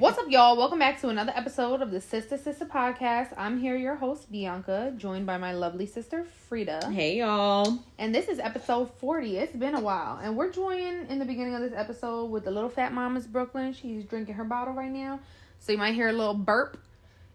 What's up, y'all? Welcome back to another episode of the Sister Sister Podcast. I'm here, your host, Bianca, joined by my lovely sister, Frida. Hey y'all. And this is episode 40. It's been a while. And we're joining in the beginning of this episode with the little fat mama's Brooklyn. She's drinking her bottle right now. So you might hear a little burp.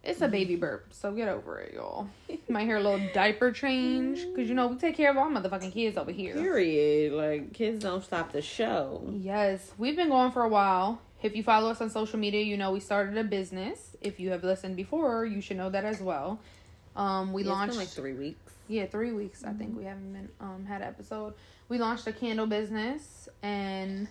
It's a baby burp, so get over it, y'all. You might hear a little diaper change. Because, you know, we take care of our motherfucking kids over here. Period. Like kids don't stop the show. Yes, we've been going for a while. If you follow us on social media, you know we started a business. If you have listened before, you should know that as well. Um, we It's launched been like three weeks. yeah, three weeks. I think we haven't been um had an episode. We launched a candle business and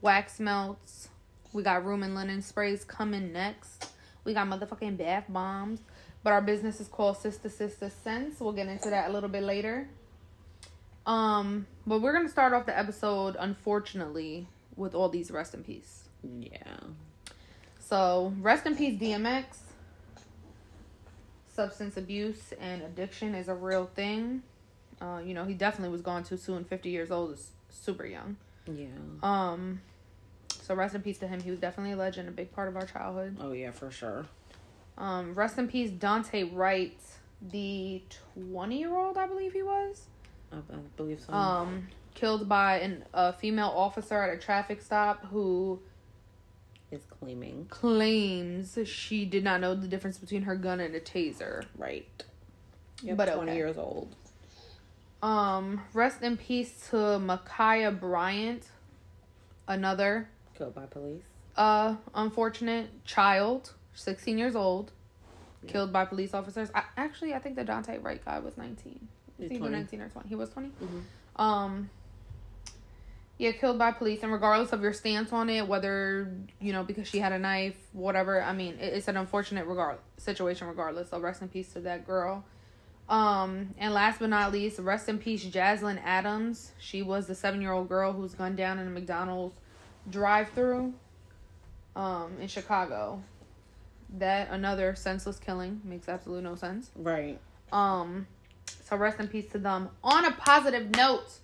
wax melts. We got room and linen sprays coming next. We got motherfucking bath bombs. But our business is called Sister Sister Sense. We'll get into that a little bit later. Um, but we're gonna start off the episode, unfortunately, with all these rest in peace. Yeah. So, rest in peace, DMX. Substance abuse and addiction is a real thing. Uh, you know, he definitely was gone too soon. 50 years old is super young. Yeah. Um, so rest in peace to him. He was definitely a legend, a big part of our childhood. Oh yeah, for sure. Um, rest in peace, Daunte Wright, the 20 year old, I believe he was. I, I believe so. Um, killed by an, a female officer at a traffic stop who is claiming claims she did not know the difference between her gun and a taser. right. Yep, But twenty okay. years old. Um, rest in peace to Ma'Khia Bryant, another Killed by police. uh unfortunate child, sixteen years old, Yeah. killed by police officers. I, actually, I think the Daunte Wright guy was nineteen. Was He's he 20. nineteen or twenty? He was 20 Mhm. Um. Yeah, killed by police, and regardless of your stance on it, whether you know because she had a knife, whatever. I mean, it's an unfortunate regard situation. Regardless, so rest in peace to that girl. Um, and last but not least, rest in peace, Jaslyn Adams. She was the seven-year-old girl who was gunned down in a McDonald's drive-through, um, in Chicago. That another senseless killing makes absolutely no sense. Right. Um, so rest in peace to them. On a positive note,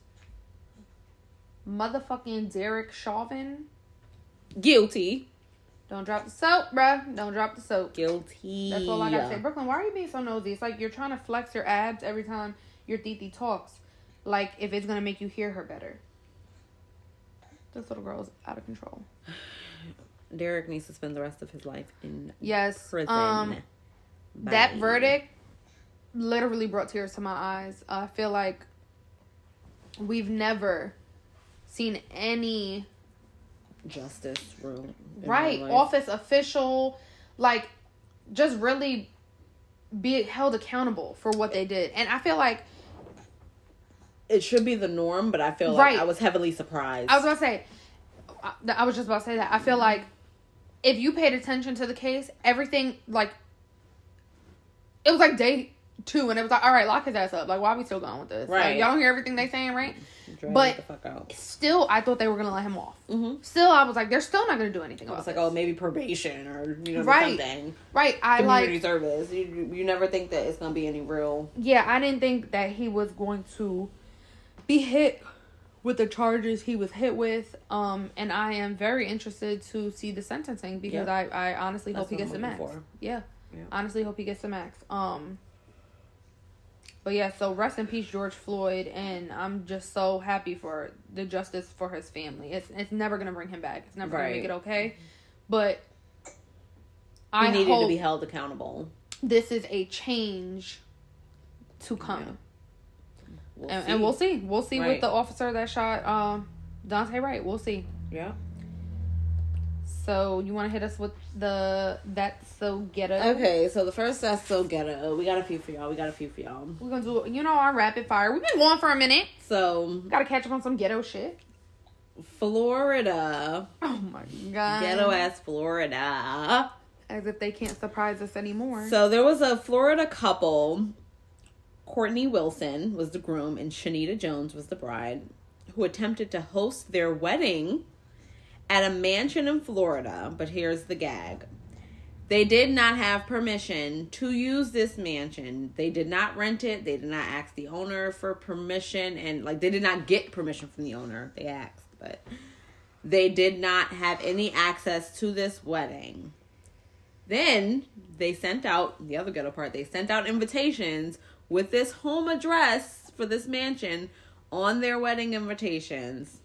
motherfucking Derek Chauvin. Guilty. Don't drop the soap, bruh. Don't drop the soap. Guilty. That's all I gotta say. Brooklyn, why are you being so nosy? It's like you're trying to flex your abs every time your Titi talks. Like if it's gonna make you hear her better. This little girl is out of control. Derek needs to spend the rest of his life in Yes. prison. Um that verdict literally brought tears to my eyes. I feel like we've never seen any justice room. right office official like just really be held accountable for what they did. And I feel like It should be the norm, but I feel like Right. I was heavily surprised. I was gonna say, I, was just about to say that. I feel like if you paid attention to the case, everything like it was like day two, and it was like, all right, lock his ass up. Like, why are we still going with this? Like, Right. y'all don't hear everything they saying, right? Drag but- the fuck out. Still, I thought they were gonna let him off. Mm-hmm. Still, I was like, they're still not gonna do anything I was like, this. oh, maybe probation or you know Right. something. right? I Community like, service. You, you never think that it's gonna be any real. yeah, I didn't think that he was going to be hit with the charges he was hit with. Um, and I am very interested to see the sentencing because. I, I honestly That's hope he gets the max. for. Yeah. Yeah. Honestly hope he gets the max. Um but yeah, so rest in peace George Floyd and I'm just so happy for the justice for his family. It's it's never gonna bring him back. It's never gonna make it okay. But He I needed to be held accountable. this is a change to come. Yeah. We'll and, and we'll see. We'll see with the officer that shot um Daunte Wright. We'll see. Yeah. So you wanna hit us with the that's so ghetto? Okay, so the first that's so ghetto. We got a few for y'all. We got a few for y'all. We're gonna do you know our rapid fire. We've been going for a minute. So Gotta catch up on some ghetto shit. Florida, Oh my god. ghetto ass Florida. As if they can't surprise us anymore. So there was a Florida couple. Courtney Wilson was the groom and Shanita Jones was the bride, who attempted to host their wedding at a mansion in Florida. But here's the gag. They did not have permission to use this mansion. They did not rent it. They did not ask the owner for permission. And, like, they did not get permission from the owner. They asked, but They did not have any access to this wedding. Then they sent out the other ghetto part. They sent out invitations with this home address for this mansion on their wedding invitations.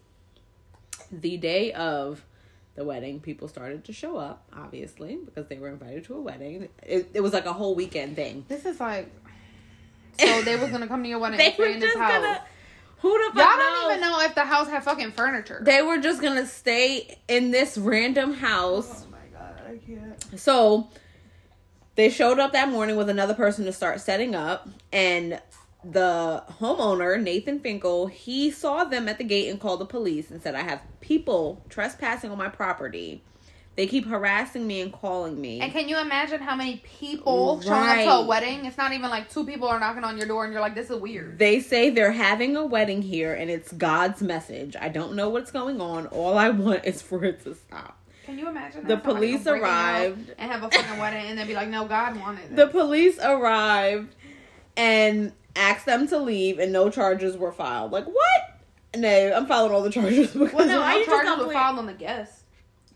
The day of the wedding, people started to show up, obviously, because they were invited to a wedding. It, it was like a whole weekend thing. This is like. So they was gonna come to your wedding They were in this just house. gonna. Who the fuck Y'all knows? don't even know if the house had fucking furniture. They were just gonna stay in this random house. oh my god, I can't. So they showed up that morning with another person to start setting up, and the homeowner Nathan Finkel he saw them at the gate and called the police and said, "I have people trespassing on my property. They keep harassing me and calling me." And can you imagine how many people showing up to a wedding? It's not even like two people are knocking on your door and you're like, this is weird. They say they're having a wedding here and it's God's message. I don't know what's going on. All I want is for it to stop. Can you imagine? The police come breaking out arrived. and have a fucking wedding and then be like, no, God wanted The police arrived and asked them to leave, and no charges were filed. Like what? No, I'm filing all the charges because well, no, you just charges were filed on the guest.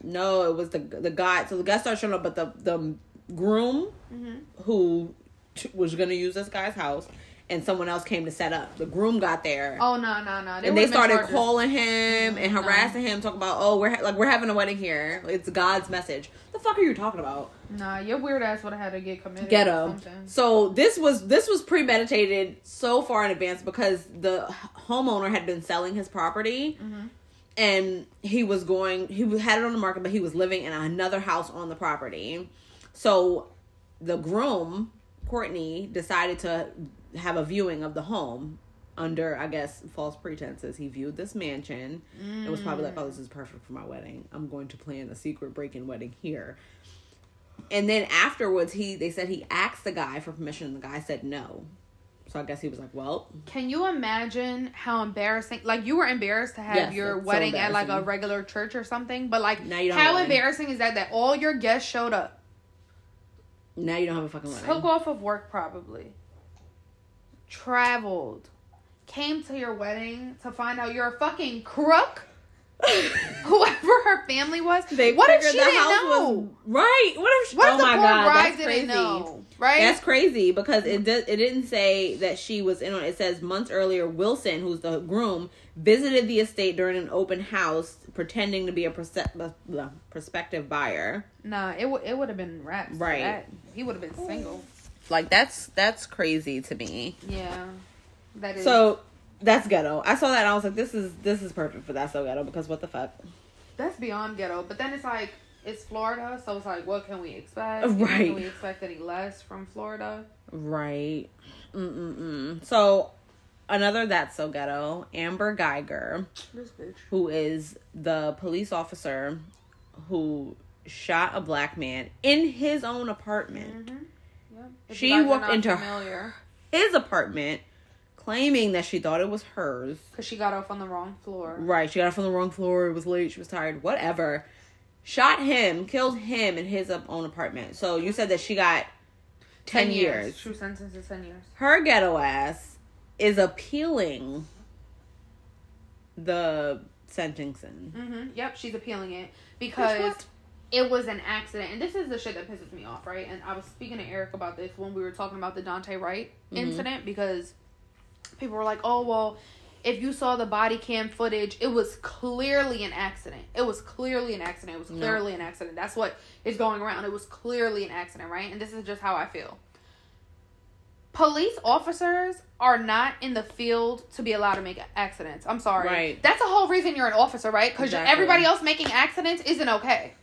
No, it was the the guy. So the guy started showing up, but the the groom Mm-hmm. who t- was gonna use this guy's house, and someone else came to set up. The groom got there. Oh no, no, no. There and they started calling him and No. harassing him, talking about, oh, we're ha- like we're having a wedding here. It's God's message. The fuck are you talking about? Nah, your weird ass would have had to get committed. ghetto. So this was this was premeditated so far in advance because the homeowner had been selling his property Mhm. and he was going he had it on the market but he was living in another house on the property. So the groom, Courtney, decided to have a viewing of the home under I guess false pretenses. He viewed this mansion. It was probably like, oh, this is perfect for my wedding. I'm going to plan a secret break-in wedding here. And then afterwards, he they said he asked the guy for permission, and the guy said no. So I guess he was like, well, Can you imagine how embarrassing? Like you were embarrassed to have Yes, your it's so wedding at like a regular church or something, but like Now you don't how embarrassing is that that all your guests showed up, now you don't have a fucking wedding. took off of work probably, traveled, came to your wedding to find out you're a fucking crook. Whoever her family was, They what if she didn't house know? was right. What if? She, What oh the my poor god, bride didn't crazy. know? Right? That's crazy because it did, it didn't say that she was in on it. It says months earlier, Wilson, who's the groom, visited the estate during an open house, pretending to be a perse- prospective buyer. nah, it would it would have been raps. Right. Right. He would have been single. Like that's that's crazy to me. Yeah. That is. So that's ghetto. I saw that and I was like, this is this is perfect for that so ghetto because what the fuck? That's beyond ghetto. But then it's like it's Florida, so it's like, what can we expect? Right. Can we expect any less from Florida? Right. Mm-mm-mm. So another that's so ghetto, Amber Guyger, This bitch. who is the police officer who shot a black man in his own apartment. Mm-hmm. Yep. She you guys are walked into familiar His apartment, claiming that she thought it was hers. because she got off on the wrong floor. Right, she got off on the wrong floor, it was late, she was tired, whatever. Shot him, killed him in his own apartment. So you said that she got 10, years. True sentence is ten years. Her ghetto ass is appealing the sentencing. Mm-hmm. Yep, she's appealing it because it was an accident, and this is the shit that pisses me off, right? And I was speaking to Eric about this when we were talking about the Daunte Wright Mhm. incident because people were like, "Oh well." If you saw the body cam footage, it was clearly an accident. It was clearly an accident. It was clearly an accident. That's what is going around. It was clearly an accident, right? And this is just how I feel. Police officers are not in the field to be allowed to make accidents. I'm sorry. Right. That's the whole reason you're an officer, right? Because Exactly. everybody else making accidents isn't okay.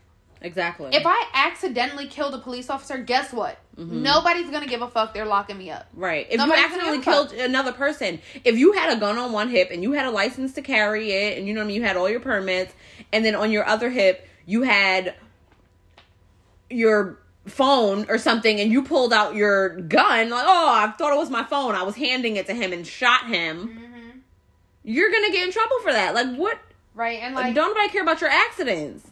Exactly. If I accidentally killed a police officer, guess what? Mhm. Nobody's gonna give a fuck. They're locking me up. Right. If Nobody's you accidentally gonna give a killed another person, if you had a gun on one hip and you had a license to carry it, and you know what I mean, you had all your permits, and then on your other hip you had your phone or something, and you pulled out your gun, like, oh, I thought it was my phone. I was handing it to him and shot him. Mm-hmm. You're gonna get in trouble for that. Like, what? Right, and like Don't nobody care about your accidents.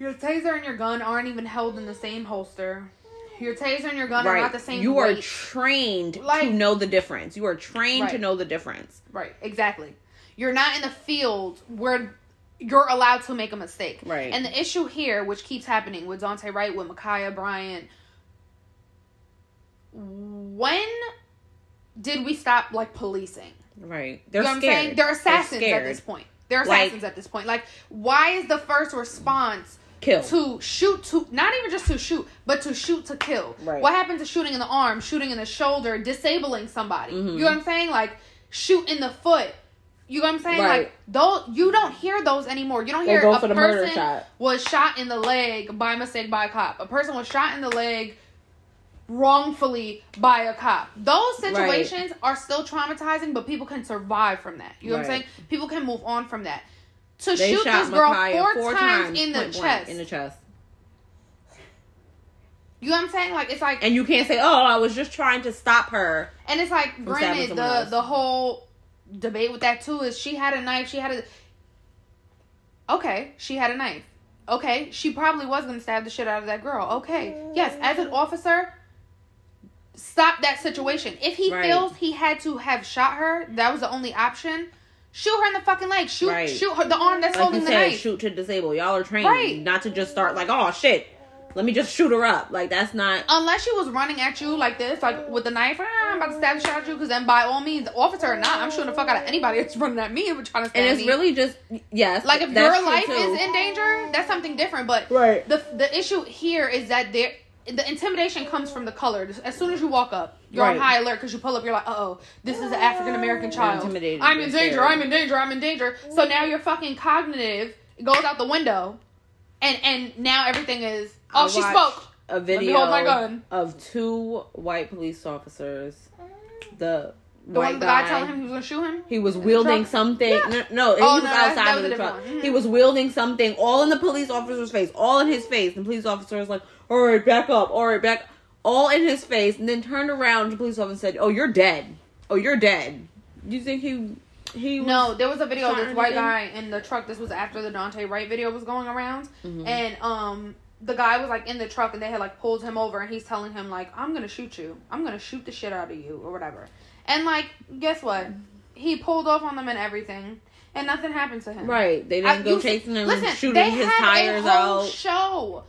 Your taser and your gun aren't even held in the same holster. Your taser and your gun are not the same. you are weight. trained to know the difference. You are trained to know the difference. Right, exactly. You're not in the field where you're allowed to make a mistake. Right. And the issue here, which keeps happening with Daunte Wright, with Ma'Khia Bryant, when did we stop like policing? Right. You They're know what I'm scared. saying? They're assassins at this point. They're Like- assassins at this point. Like, why is the first response Kill. to shoot to not even just to shoot, but to shoot to kill? Right. What happened to shooting in the arm, shooting in the shoulder, disabling somebody? Mhm. You know what I'm saying? Like shoot in the foot. You know what I'm saying? Right. Like those you don't hear those anymore. You don't hear a for the murder person shot. was shot in the leg by mistake by a cop. A person was shot in the leg wrongfully by a cop. Those situations are still traumatizing, but people can survive from that. You know what I'm saying? People can move on from that. To They shoot this girl Ma'Khia four, times, in the chest. In the chest. you know what I'm saying? Like it's like And you can't say, "Oh, I was just trying to stop her." And it's like, granted, the else. the whole debate with that too is she had a knife. She had a. Okay, she had a knife. Okay, she probably was gonna stab the shit out of that girl. Okay, yes, as an officer, stop that situation. If he Right. feels he had to have shot her, that was the only option. Shoot her in the fucking leg. Shoot, Right. shoot her the arm that's Like holding you the said, knife. shoot to disable. Y'all are trained Right. not to just start like, "Oh shit, let me just shoot her up." Like that's not. Unless she was running at you like this, like with the knife, ah, I'm about to stab the shit out of you, because then by all means, officer or not, I'm shooting the fuck out of anybody that's running at me and trying to stab And it's me. really just yes. like if that's your life too. is in danger, that's something different. But Right. the the issue here is that there the intimidation comes from the color. As soon as you walk up, you're on high alert because you pull up. You're like, uh oh, this is an African American child. I'm in danger. I'm in danger. I'm in danger. So now your fucking cognitive goes out the window, and and now everything is oh I she spoke. A video hold my gun. of two white police officers. The, The white one the guy telling him he was gonna shoot him. He was wielding something. Yeah. No, no, he Oh, was no, outside of the truck. Mhm. He was wielding something all in the police officer's face, all in his face. The police officer was like, "All right, back up. All right, back." All in his face, and then turned around. The police officer said, "Oh, you're dead. Oh, you're dead." You think he he was, No, there was a video of this white guy in the truck. This was after the Daunte Wright video was going around, Mhm. and um, the guy was like in the truck, and they had like pulled him over, and he's telling him like, "I'm gonna shoot you. I'm gonna shoot the shit out of you, or whatever." And like, guess what? He pulled off on them and everything, and nothing happened to him. right? They didn't go chasing him, Listen, shooting his tires out. show.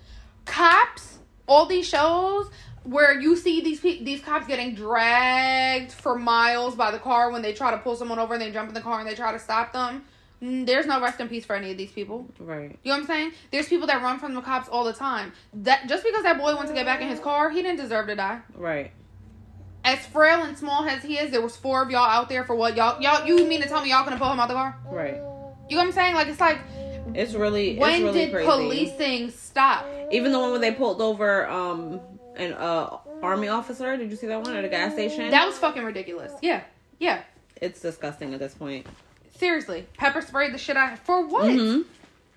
Cops, all these shows where you see these pe- these cops getting dragged for miles by the car when they try to pull someone over and they jump in the car and they try to stop them. Mm, There's no rest in peace for any of these people. right. You know what I'm saying? There's people that run from the cops all the time. That just because that boy wants to get back in his car, he didn't deserve to die. Right. As frail and small as he is, there was four of y'all out there for what y'all y'all. You mean to tell me y'all gonna pull him out the car? Right. You know what I'm saying? Like it's like It's really when it's really did crazy. policing stop? Even the one where they pulled over um an uh army officer. Did you see that one at a gas station? That was fucking ridiculous. Yeah, yeah. it's disgusting at this point. Seriously, pepper sprayed the shit out. For what? Mhm.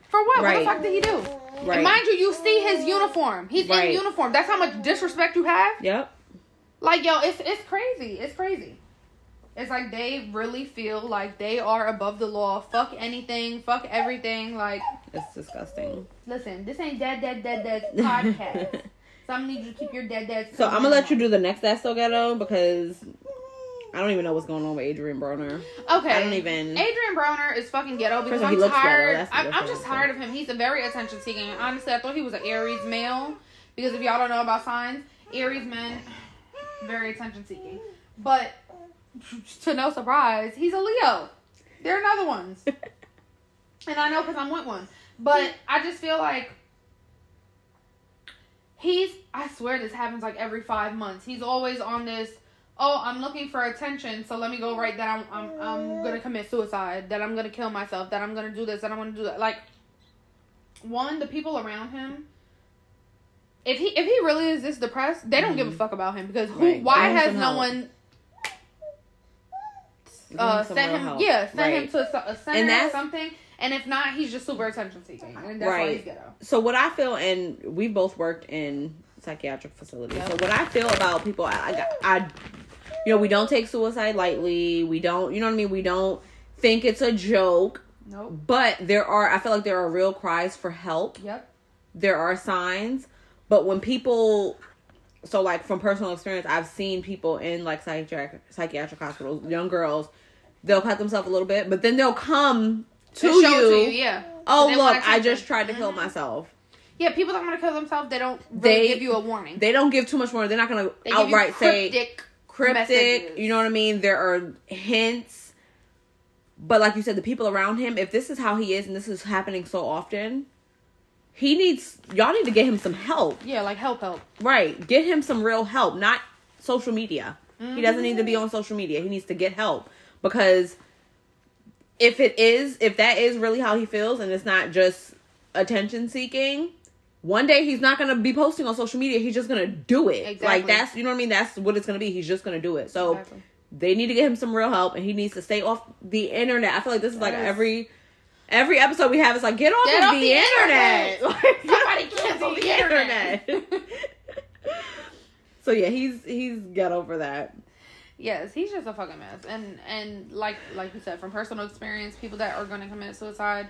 For what? What the fuck did he do? Right. And mind you, you see his uniform. He's Right. in uniform. That's how much disrespect you have. Yep. Like yo, it's it's crazy. It's crazy. It's like they really feel like they are above the law. Fuck anything. Fuck everything. Like, It's disgusting. listen, this ain't dead, dead, dead, dead podcast. so I'm gonna need you to keep your dead, dead. So I'm gonna let you do the next That's So Ghetto because I don't even know what's going on with Adrien Broner. Okay. I don't even- Adrien Broner is fucking ghetto because I'm tired. I'm, I'm just tired of him. He's a very attention seeking. Honestly, I thought he was an Aries male because if y'all don't know about signs, Aries men very attention seeking. But to no surprise, he's a Leo. There are another ones, and I know because I'm with one. But I just feel like he's. I swear this happens like every five months. He's always on this. Oh, I'm looking for attention, so let me go right that I'm I'm I'm gonna commit suicide, that I'm gonna kill myself, that I'm gonna do this, that I'm gonna do that. Like, one, the people around him. If he if he really is this depressed, they don't give a Mhm. fuck about him because who? Right. Why has no help. one uh, sent him? help. Yeah, send him to a, a center And or something. And if not, he's just super attention seeking, and that's why Right. he's ghetto. So what I feel, and we both worked in psychiatric facilities. Yep. So what I feel about people, I, I, I, you know, we don't take suicide lightly. We don't, you know what I mean. We don't think it's a joke. Nope. But there are, I feel like there are real cries for help. Yep. There are signs, but when people, so like from personal experience, I've seen people in like psychiatric psychiatric hospitals, young girls, they'll cut themselves a little bit, but then they'll come to To you to you, yeah. Oh look, I just tried to kill Mhm. myself. Yeah, people that want to kill themselves, they don't really They- give you a warning. They don't give too much warning. They're not give you outright say cryptic, cryptic. messages. You know what I mean? There are hints. But like you said, the people around him, if this is how he is and this is happening so often, he needs y'all need to get him some help. Yeah, like help, help. Right. Get him some real help, not social media. He doesn't need to Mm-hmm. be on social media. He needs to get help because if it is, if that is really how he feels and it's not just attention seeking, one day he's not going to be posting on social media. He's just going to do it. Exactly. Like that's, you know what I mean? That's what it's going to be. He's just going to do it. So Exactly. they need to get him some real help and he needs to stay off the internet. I feel like this is like Yes. every every episode we have is like get off Get of off the, the internet. internet. Like, get Somebody cancel the internet. so yeah, he's he's got over that. Yes, he's just a fucking mess. And and like like you said, from personal experience, people that are gonna commit suicide,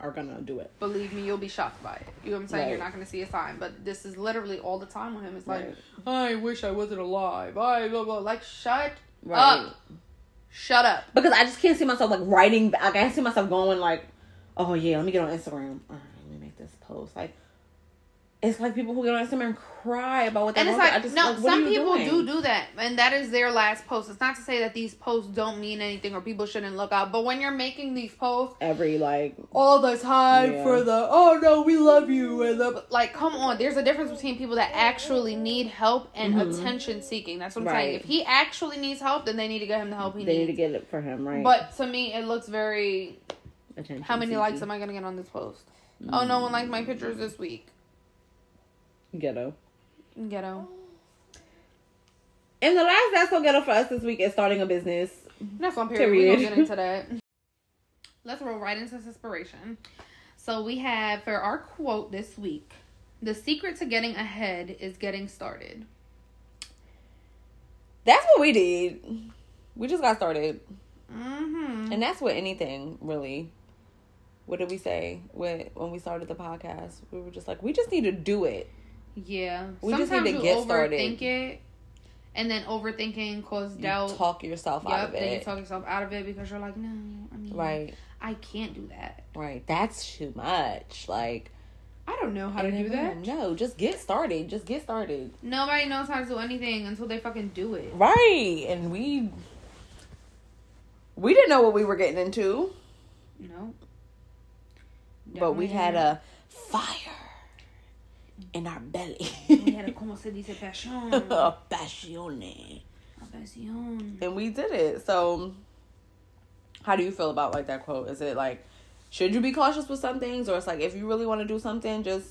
Are gonna do it. believe me, you'll be shocked by it. You know what I'm saying? You're not gonna see a sign. But this is literally all the time with him. It's like, Right. I wish I wasn't alive. I blah blah. Like, shut Right. up. Shut up. Because I just can't see myself like writing. Like I can't see myself going like, oh yeah, let me get on Instagram. All right, let me make this post. Like, it's like people who get on Instagram and cry about what they're And it's like, just, no, like, some people doing? do do that, and that is their last post. It's not to say that these posts don't mean anything or people shouldn't look out, but when you're making these posts every like all the time Yeah. for the oh no we love you and the like, come on, there's a difference between people that actually need help and Mhm. attention seeking. That's what I'm saying. If he actually needs help, then they need to get him the help he they need needs. to get it for him, right? But to me, it looks very. attention. How many seeking. likes am I gonna get on this post? Oh, no one liked my pictures this week. Ghetto. Ghetto. And the last that's so ghetto for us this week is starting a business. That's on period. We're gonna get into that. Let's roll right into this inspiration. So we have for our quote this week: "The secret to getting ahead is getting started." That's what we did. We just got started, Mm-hmm. and that's what anything really. What did we say when when we started the podcast? We were just like, we just need to do it. Yeah. We just Sometimes need to you get overthink started. it, and then overthinking causes You doubt. talk yourself out Yep. of Then you it. talk yourself out of it because you're like, no, I mean, Right, I can't do that. right. That's too much. Like I don't know how to do that. No, just get started. Just get started. Nobody knows how to do anything until they fucking do it. Right, and we we didn't know what we were getting into, No. but we had a fire in our belly. We had a como se dice pasión. A pasión. and we did it. So, how do you feel about like that quote? Is it like, should you be cautious with some things, or it's like if you really want to do something, just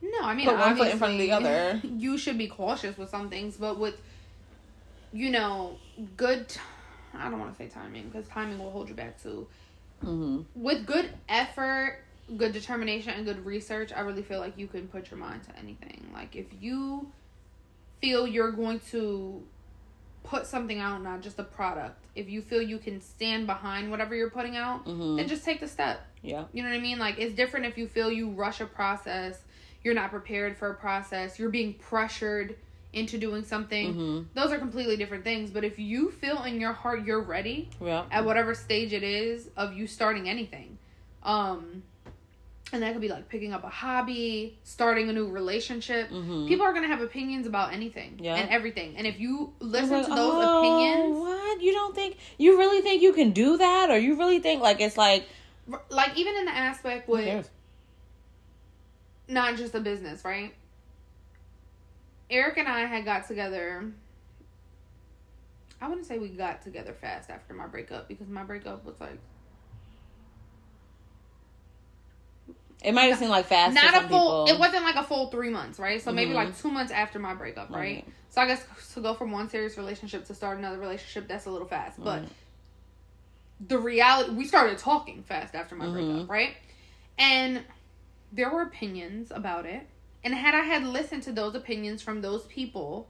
No, I mean, Put one foot in front of the other. You should be cautious with some things, but with, you know, good. t- I don't want to say timing because timing will hold you back too. mm-hmm. With good effort, good determination, and good research, I really feel like you can put your mind to anything. Like if you feel you're going to put something out, not just a product. If you feel you can stand behind whatever you're putting out, Mhm. then just take the step. yeah, You know what I mean? Like it's different if you feel you rush a process, you're not prepared for a process, you're being pressured into doing something. Mhm. Those are completely different things. But if you feel in your heart you're ready yeah, at whatever stage it is of you starting anything, um, and that could be like picking up a hobby, starting a new relationship. Mhm. People are gonna have opinions about anything Yeah. and everything. And if you listen Like, to those oh, opinions, What you don't think you really think you can do that, or you really think like it's like like even in the aspect with not just a business, right? Eric and I had got together. I wouldn't say we got together fast after my breakup because my breakup was like It might have seemed like fast. to not a full. people. It wasn't like a full three months, right? So maybe Mhm. like two months after my breakup, right? So I guess to go from one serious relationship to start another relationship, that's a little fast. But the reality, we started talking fast after my breakup, right? And there were opinions about it. And had I had listened to those opinions from those people,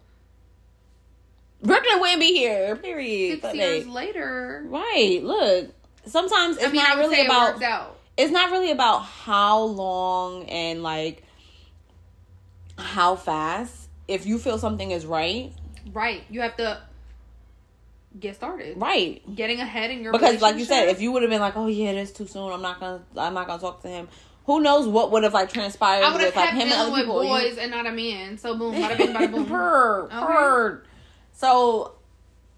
Brooklyn wouldn't be here. Period. six But years they- later, right. Look, sometimes it's I mean, not really about. It's not really about how long and like how fast if you feel something is right Right. You have to get started. Right. Getting ahead in your Because like you said, if you would have been like, "Oh yeah, it is too soon. I'm not gonna. I'm not gonna talk to him." Who knows what would have like transpired I with like him and other with people? Boys and not a man. So boom, bada bing, bada boom. Purr, purr. So,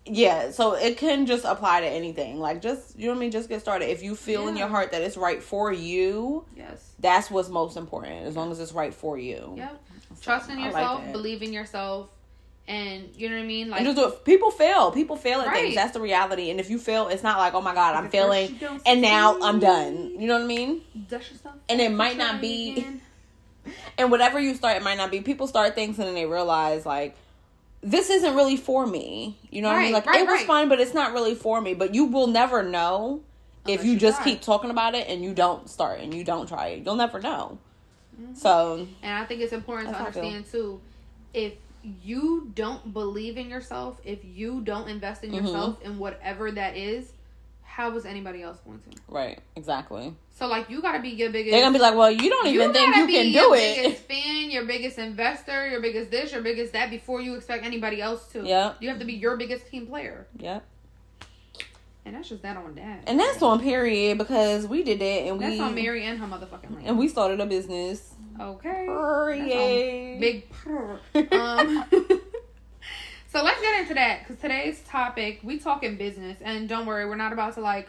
yeah, so it can just apply to anything. Like, just you know what I mean. Just get started. If you feel in your heart that it's right for you, Yes. that's what's most important. As long as it's right for you. Yep. Trust in like yourself. that. believe in yourself. And you know what I mean? Like just do it. People fail. People fail at Right. things. That's the reality. And if you fail, it's not like, oh my god, I'm If at first failing, and now I'm done. You know what I mean? Dust yourself. And it might not be- again. And whatever you start, it might not be. People start things and then they realize like. This isn't really for me. You know what I mean? Like right, it was right. fun, but it's not really for me. But you will never know if you, you just try. keep talking about it and you don't start and you don't try it. You'll never know. Mm-hmm. So And I think it's important to how I feel. understand too, if you don't believe in yourself, if you don't invest in Mhm. yourself in whatever that is, how is anybody else going to? right, exactly. So like you gotta be your biggest They're gonna be like, "Well, you don't even think you can do it." biggest fan, your biggest investor, your biggest this, your biggest that before you expect anybody else to. Yeah. You have to be your biggest team player. Yep. And that's just that on that. And that's on period because we did that and that's we That's on Mary and her motherfucking land. and we started a business. Okay. Period. Big purr. Um, so let's get into that because today's topic we talking business and don't worry we're not about to like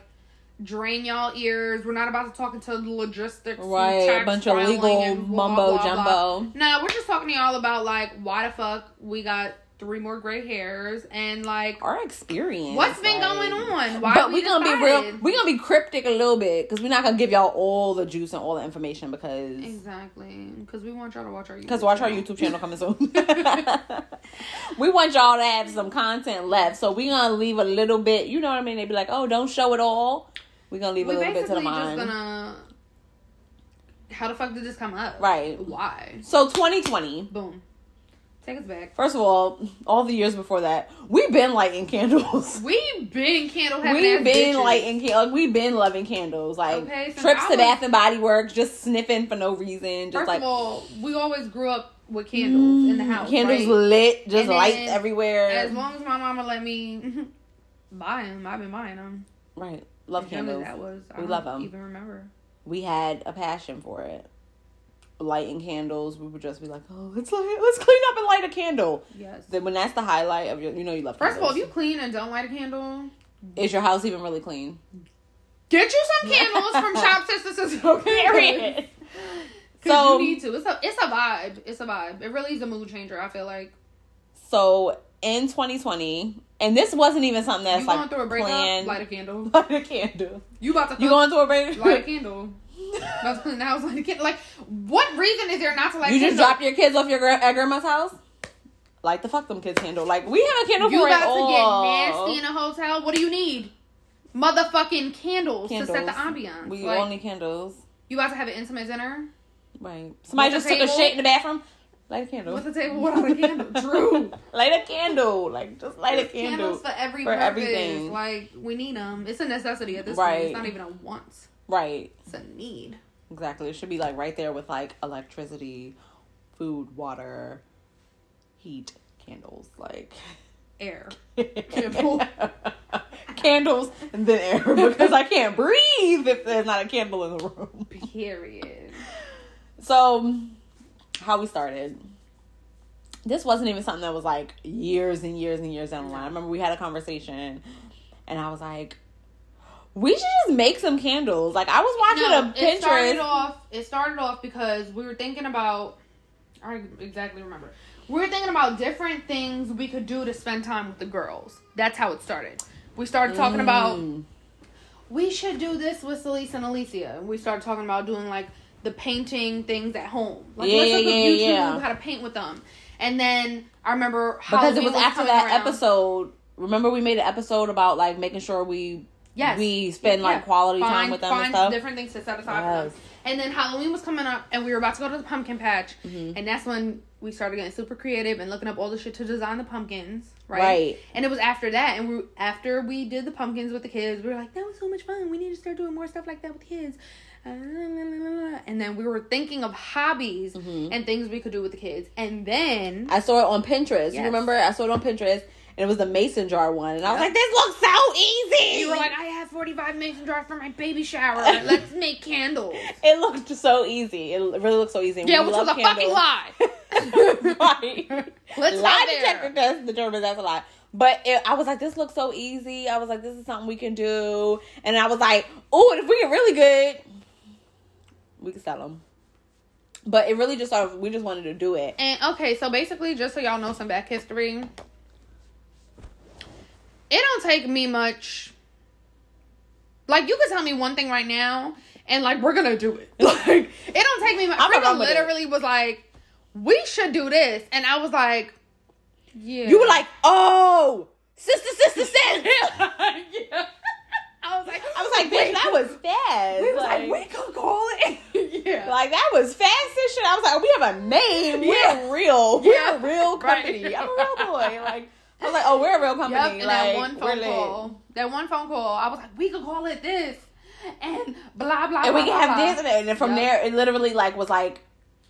drain y'all ears we're not about to talk into the logistics and right, a bunch of legal blah, mumbo blah, blah. jumbo. no we're just talking to y'all about like why the fuck we got three more gray hairs and like Our experience. what's been like- going on why but we we gonna be real. We gonna be cryptic a little bit because we're not gonna give y'all all the juice and all the information because exactly because we want y'all to watch our because watch our. YouTube channel coming soon. we want y'all to have some content left, so we gonna leave a little bit. You know what I mean? They be like, "Oh, don't show it all." We gonna leave we a little bit to the just mind. gonna how the fuck did this come up Right. why So 2020. boom take us back First of all, all the years before that, we've been lighting candles. We've been candle having We've been bitches. lighting candles. Like, we've been loving candles. Like Okay, trips I to was- Bath and Body Works, just sniffing for no reason. Just First like of all, we always grew up with candles in the mm, house. candles right? lit, just lights everywhere. As long as my mama let me mm-hmm. buy them, I've been buying them. right, love As candles. That was. I We love 'em. Even remember. we had a passion for it. Lighting candles, we would just be like, "Oh, let's light, let's clean up and light a candle." Yes. Then when that's the highlight of your, you know, you love. First of all, if you clean and don't light a candle, is your house even really clean? get you some candles from Shop Sisters. Okay. Period. So you need to. It's a it's a vibe. It's a vibe. It really is a mood changer. I feel like so in 2020, and this wasn't even something that's you like going through a breakup, planned. light a candle. light a candle. You about to You going through a break? light a candle. About to I was like, candle. Like, what reason is there not to like? you just drop your kids off your gra- at grandma's house. Like the fuck them kids candle. Like we have a candle You for it about to get nasty in a hotel? What do you need? Motherfucking candles, to set the ambiance. We Like, need candles. you about to have an intimate dinner Right. Somebody With just took a shit in the bathroom. Light a candle. What's the table without a candle. True. light a candle. Like just light a candle. Candles for every for purpose. everything. Like we need them. It's a necessity at this point. It's not even a want. Right. It's a need. Exactly. It should be like right there with like electricity, food, water, heat, candles. Like Air. candles, candles, and then air because I can't breathe if there's not a candle in the room. Period. So, how we started. This wasn't even something that was like years and years and years down the line. I remember we had a conversation, and I was like, "We should just make some candles." Like I was watching No, a it started Pinterest. off. It started off because we were thinking about. I exactly remember. We were thinking about different things we could do to spend time with the girls. That's how it started. We started talking about Mm. we should do this with Celise and Alicia. And we started talking about doing like the painting things at home. Like Yeah, let's look yeah, up YouTube yeah. how to paint with them. And then I remember how because it Halloween was after that around. episode. Remember, we made an episode about like making sure we Yes. we spend Yeah, like quality time with them find and stuff. different things to set aside for Yes. them. And then Halloween was coming up, and we were about to go to the pumpkin patch, Mhm. and that's when we started getting super creative and looking up all the shit to design the pumpkins, right? Right. And it was after that, and we after we did the pumpkins with the kids, we were like, that was so much fun. We need to start doing more stuff like that with kids. and then we were thinking of hobbies Mm-hmm. and things we could do with the kids. And then I saw it on Pinterest. You remember? I saw it on Pinterest, and it was the mason jar one, and I was like, "This looks so easy." you were like, I have 45 mason jars for my baby shower. Let's make candles. "It looked so easy. It really looked so easy." Yeah, we which was a fucking candles. lie. right. Let's lie detector test determines that's a lie. But it, I was like, this looks so easy. I was like, this is something we can do. And I was like, oh, and if we get really good, we can sell them. But it really just sort of, we just wanted to do it. And okay, so basically, just so y'all know some back history, it don't take me much. Like you could tell me one thing right now, and like we're gonna do it. Like it don't take me much. Frida run it. literally was like, "We should do this," and I was like, "Yeah." You were like, oh, sister, sister, sister. yeah. I was like, I was like, bitch, that was fast. We was like, like, we could call it. yeah. like, that was fast and shit. I was like, we have a name. Yeah. We're real. We're a real Right. company. I'm a real boy. Like, I was like, oh, we're a real company. Yep, and like, that one phone lit. call, that one phone call, I was like, we could call it this, and blah blah. and we blah, can have this and then from Yep. there it literally like was like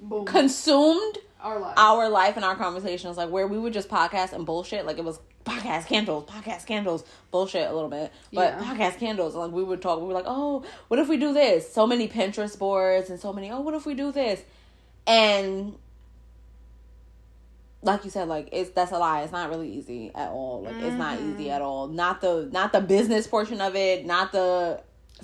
Boom. consumed Our life. our life and our conversations like where we would just podcast and bullshit like it was podcast candles podcast candles bullshit a little bit but Yeah. podcast candles like we would talk we were like oh what if we do this so many pinterest boards and so many oh what if we do this and like you said like it's that's a lie it's not really easy at all like it's not Mm-hmm. easy at all not the not the business portion of it not the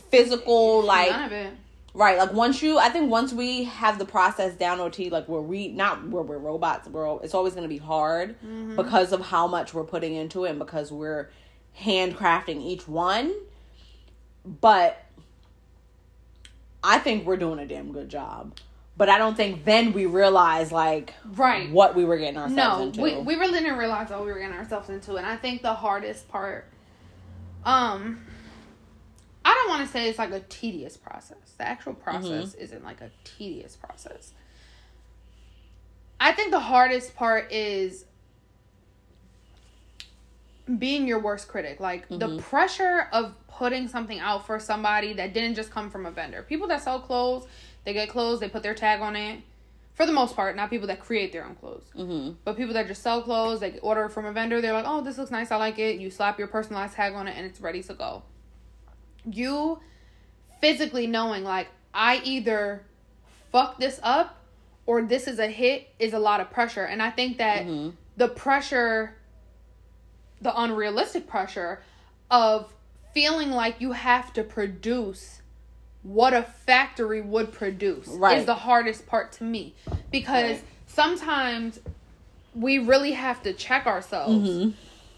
physical like None of it. Right, like once you, I think once we have the process down OT, like where we not where we're robots, we're it's always going to be hard because of how much we're putting into it and because we're handcrafting each one. But I think we're doing a damn good job. But I don't think then we realize like Right. what we were getting ourselves No, into. we we really didn't realize what we were getting ourselves into, and I think the hardest part, um, I don't want to say it's like a tedious process. The actual process isn't like a tedious process. I think the hardest part is being your worst critic. Like the pressure of putting something out for somebody that didn't just come from a vendor. People that sell clothes, they get clothes, they put their tag on it. For the most part, not people that create their own clothes. mm-hmm. But people that just sell clothes, they order from a vendor, they're like, oh, this looks nice, I like it. You slap your personalized tag on it and it's ready to go. You physically knowing, like, I either fuck this up or this is a hit is a lot of pressure. And I think that Mhm. the pressure, the unrealistic pressure of feeling like you have to produce what a factory would produce Right. is the hardest part to me because Right. sometimes we really have to check ourselves Mhm.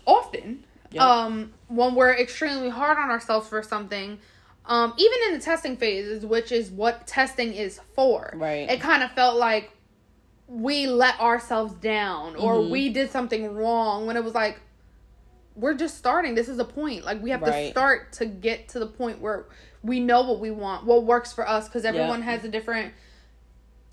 often Yep. um when we're extremely hard on ourselves for something um even in the testing phases which is what testing is for Right. it kind of felt like we let ourselves down or Mhm. we did something wrong when it was like we're just starting this is a point like we have to start to get to the point where we know what we want what works for us because everyone Yeah. has a different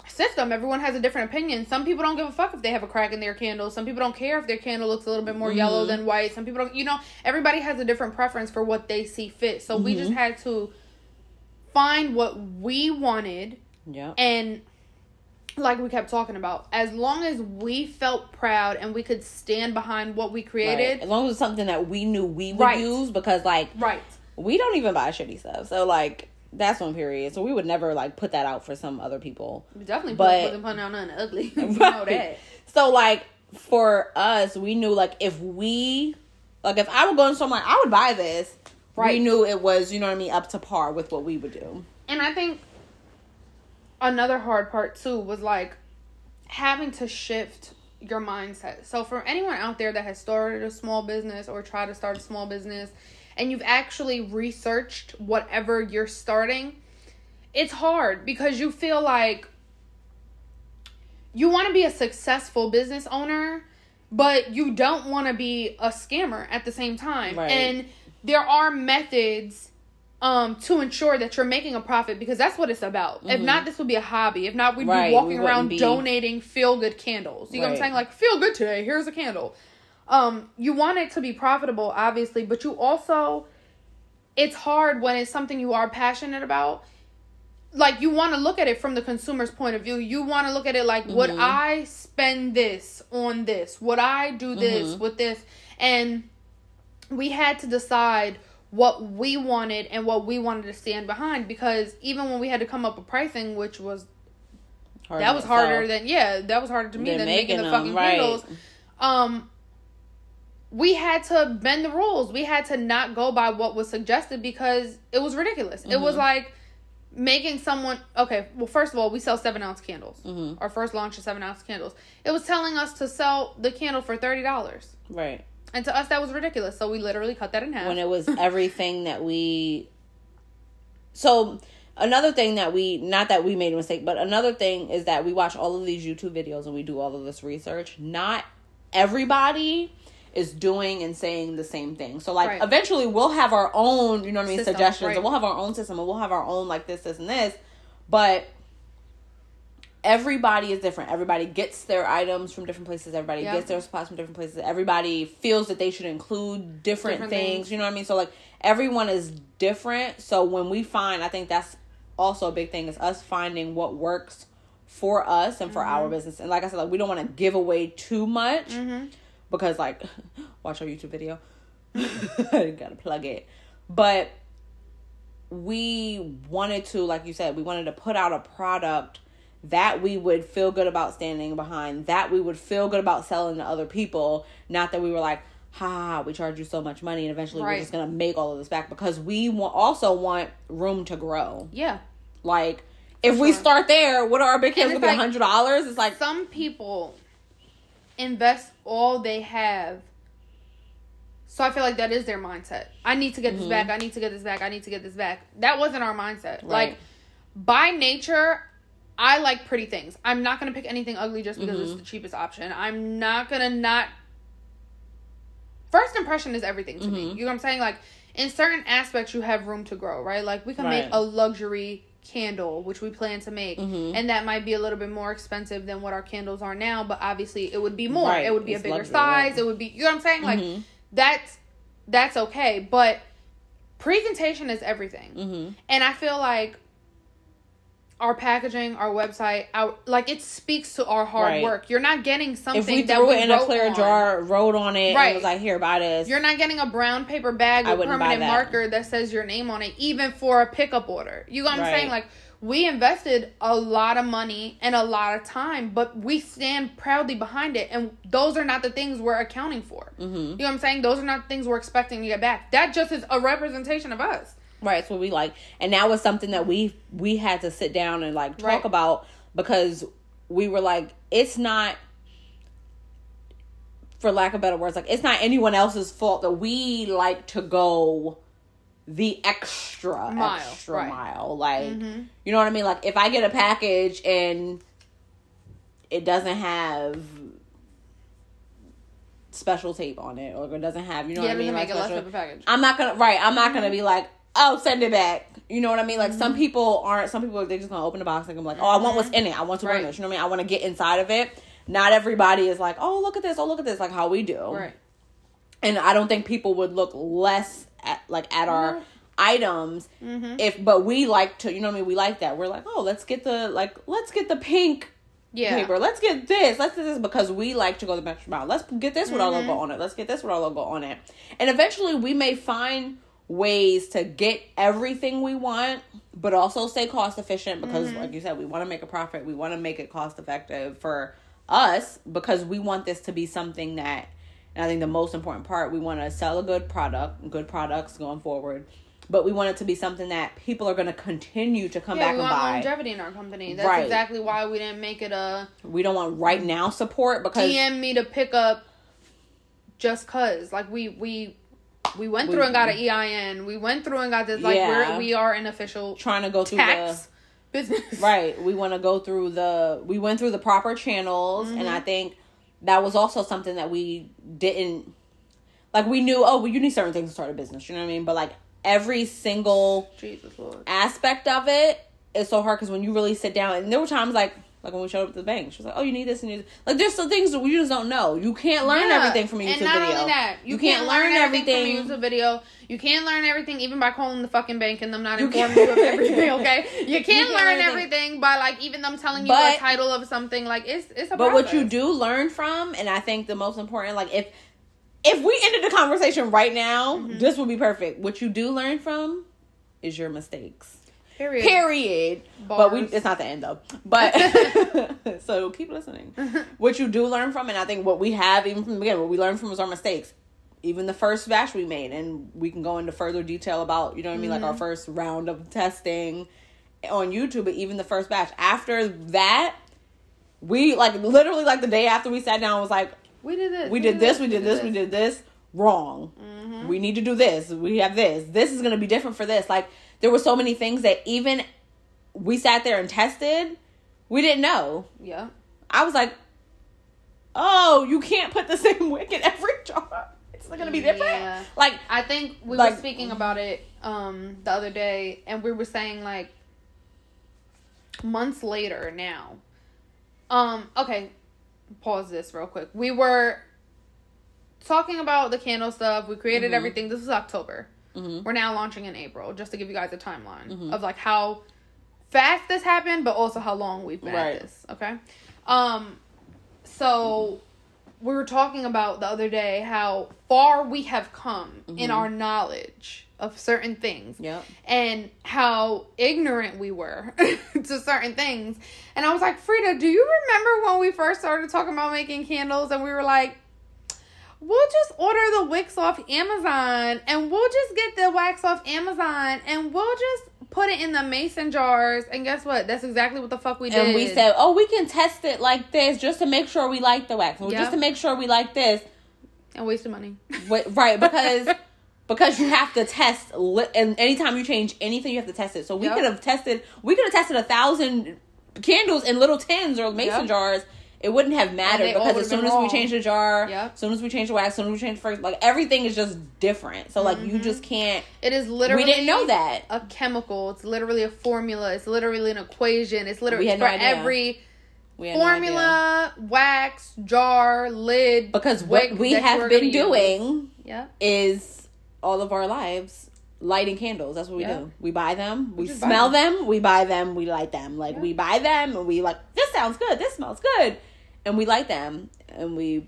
system everyone has a different opinion some people don't give a fuck if they have a crack in their candle some people don't care if their candle looks a little bit more yellow Mhm. than white some people don't you know everybody has a different preference for what they see fit so we just Mhm. had to find what we wanted Yeah. and like we kept talking about as long as we felt proud and we could stand behind what we Right. created As long as it's something that we knew we would Right. use because like right, we don't even buy shitty stuff. So like that's one period. So we would never like put that out for some other people. We definitely But- putting out nothing ugly you know that So like for us, we knew like if we like if I were going somewhere, I would buy this. Right. We knew it was, you know what I mean, up to par with what we would do. And I think another hard part too was like having to shift your mindset. So for anyone out there that has started a small business or tried to start a small business and you've actually researched whatever you're starting, it's hard because you feel like you want to be a successful business owner, but you don't want to be a scammer at the same time. Right. And there are methods um to ensure that you're making a profit because that's what it's about. If not, this would be a hobby. If not, we'd Mm-hmm. Right, be we walking around be- donating feel good candles. You know what I'm saying? Like feel good today. Here's a candle. Um, you want it to be profitable, obviously, but you also it's hard when it's something you are passionate about like you want to look at it from the consumer's point of view. You want to look at it like would Mm-hmm. I spend this on this? Would I do this Mm-hmm. with this? And we had to decide what we wanted and what we wanted to stand behind because even when we had to come up with pricing, which was Hard that was itself. harder than yeah, that was harder to me Than than making, the making fucking right. candles. Um we had to bend the rules. We had to not go by what was suggested because it was ridiculous. It Mm-hmm. was like making someone okay. Well, first of all, we sell seven ounce candles. Mm-hmm. Our first launch of seven ounce candles. It was telling us to sell the candle for thirty dollars, right and to us that was ridiculous. So we literally cut that in half. when it was everything that we so another thing that we not that we made a mistake but another thing is that we watch all of these youtube videos and we do all of this research not everybody is doing and saying the same thing so like Right. eventually we'll have our own you know what i mean System, suggestions right. and we'll have our own system and we'll have our own like this this and this but everybody is different. Everybody gets their items from different places. Everybody Yeah. gets their supplies from different places. Everybody feels that they should include different, Different things, things. You know what I mean? So like everyone is different. So when we find, I think that's also a big thing is us finding what works for us and for our Mm-hmm. business. And like I said, like we don't want to give away too much Mm-hmm. Because like watch our YouTube video. I gotta plug it. But we wanted to, like you said, we wanted to put out a product that we would feel good about standing behind, that we would feel good about selling to other people. Not that we were like, ha, we charge you so much money and eventually we're just gonna make all of this back because we want also want room to grow. yeah. Like if we start there, what are our big kids gonna be like- hundred dollars? It's like some people invest all they have. So I feel like that is their mindset. I need to get this mm-hmm. back. I need to get this back. I need to get this back. That wasn't our mindset. Like by nature, I like pretty things. I'm not gonna pick anything ugly just because it's mm-hmm. the cheapest option. I'm not gonna not. First impression is everything to me. Mm-hmm. You know what I'm saying? Like in certain aspects, you have room to grow, right? Like we can make a luxury candle, which we plan to make, Mm-hmm. and that might be a little bit more expensive than what our candles are now. But obviously, it would be more. Right. It would be It's a bigger luxury, size. right. It would be. You know what I'm saying? Like Mhm. that's that's okay, but presentation is everything. Mhm. And I feel like our packaging, our website, our like it speaks to our hard Right. work. You're not getting something if we that threw we it in a clear on. jar, wrote on it, and Right. was like, "Here, buy this." You're not getting a brown paper bag with permanent that. marker that says your name on it, even for a pickup order. You know what I'm Right. saying? Like we invested a lot of money and a lot of time, but we stand proudly behind it. And those are not the things we're accounting for. Mhm. You know what I'm saying? Those are not the things we're expecting to get back. That just is a representation of us. Right, it's what we like. And that was something that we we had to sit down and like talk Right. about because we were like, it's not for lack of better words, like it's not anyone else's fault that we like to go the extra Mile, extra right. mile. Like Mhm. you know what I mean? Like if I get a package and it doesn't have special tape on it or it doesn't have you know yeah, what I mean? Like make it less special- of a package. I'm not gonna right. I'm not gonna be like, oh, send it back. You know what I mean? Like Mm-hmm. some people aren't. Some people they just gonna open the box and I'm like, oh, I want what's in it. I want to Right. this. You know what I mean? I want to get inside of it. Not everybody is like, oh, look at this. Oh, look at this. Like how we do. Right. And I don't think people would look less at like at our Mhm. items Mm-hmm. if. But we like to. You know what I mean? We like that. We're like, oh, let's get the like, let's get the pink Yeah. paper. Let's get this. Let's do this because we like to go the extra mile. Let's get this with our Mm-hmm. logo on it. Let's get this with our logo on it. And eventually we may find ways to get everything we want, but also stay cost efficient because Mm-hmm. like you said, we want to make a profit. We want to make it cost effective for us because we want this to be something that and I think the most important part, we want to sell a good product, good products going forward. But we want it to be something that people are going to continue to come Yeah, back we and want buy. longevity in our company. That's Right. exactly why we didn't make it a We don't want right now support because DM me to pick up just cause. Like we we we went We- through and got an EIN. We went through and got this. Like Yeah. we're we are an official trying to go through tax the business. right we want to go through the we went through the proper channels and mm-hmm. i think that was also something that we didn't like we knew oh well you need certain things to start a business you know what i mean but like every single Jesus Lord. aspect of it is so hard because when you really sit down and there were times like Like when we showed up at the bank, she was like, "Oh, you need this and you need this. like." There's some things that we just don't know. You can't learn Yeah. everything from a YouTube and not video. only that, you, You can't, can't learn, learn everything, everything. from a YouTube video. You can't learn everything even by calling the fucking bank and them not You informing can't- you of everything. Okay, you can't, can't learn learn everything by like even them telling you But- the title of something. Like it's it's a. But what you do learn from, and I think the most important, like if if we ended the conversation right now, Mm-hmm. this would be perfect. What you do learn from is your mistakes. Period. Period. But we it's not the end though. But so keep listening. what you do learn from, and I think what we have even from the beginning, what we learned from was our mistakes. Even the first batch we made, and we can go into further detail about, you know what I mean, like our mm-hmm. first round of testing on YouTube, but even the first batch. After that, we like literally like the day after we sat down was like, We did this. we did this, we did this, we did this wrong. Mm-hmm. We need to do this. We have this. This is going to be different for this. Like there were so many things that even we sat there and tested, we didn't know. Yeah. I was like, "Oh, you can't put the same wick in every jar. It's not going to be different." Yeah. Like I think we Like- were speaking about it um the other day and we were saying like months later now. Um okay, pause this real quick. We were talking about the candle stuff. We created Mhm. everything. This is October. Mhm. We're now launching in April just to give you guys a timeline Mhm. of like how fast this happened but also how long we've been Right. at this, okay? Um so we were talking about the other day how far we have come in Mhm. our knowledge of certain things Yep. and how ignorant we were to certain things. And I was like, Frida, do you remember when we first started talking about making candles and we were like, we'll just order the wicks off Amazon and we'll just get the wax off Amazon and we'll just put it in the mason jars. And guess what? That's exactly what the fuck we did. And we said, "Oh, we can test it like this just to make sure we like the wax, Yep. just to make sure we like this." and wasted money. Wait, right, because because you have to test, li- and anytime you change anything, you have to test it. So we Yep. could have tested, we could have tested a thousand candles in little tins or mason Yep. jars. It wouldn't have mattered because as soon as we wrong. change the jar, Yep. as soon as we change the wax, as soon as we change the first, like everything is just different. So like you Mhm. just can't. It is literally we didn't know that. a chemical. It's literally a formula. It's literally an equation. It's literally We for no every We had no formula, wax, jar, lid. because what we have been doing is all of our lives lighting candles. That's what we Yeah. do. We buy them, we buy smell them. we buy them, we light them. Like Yeah. we buy them and we like this sounds good, this smells good, and we like them and we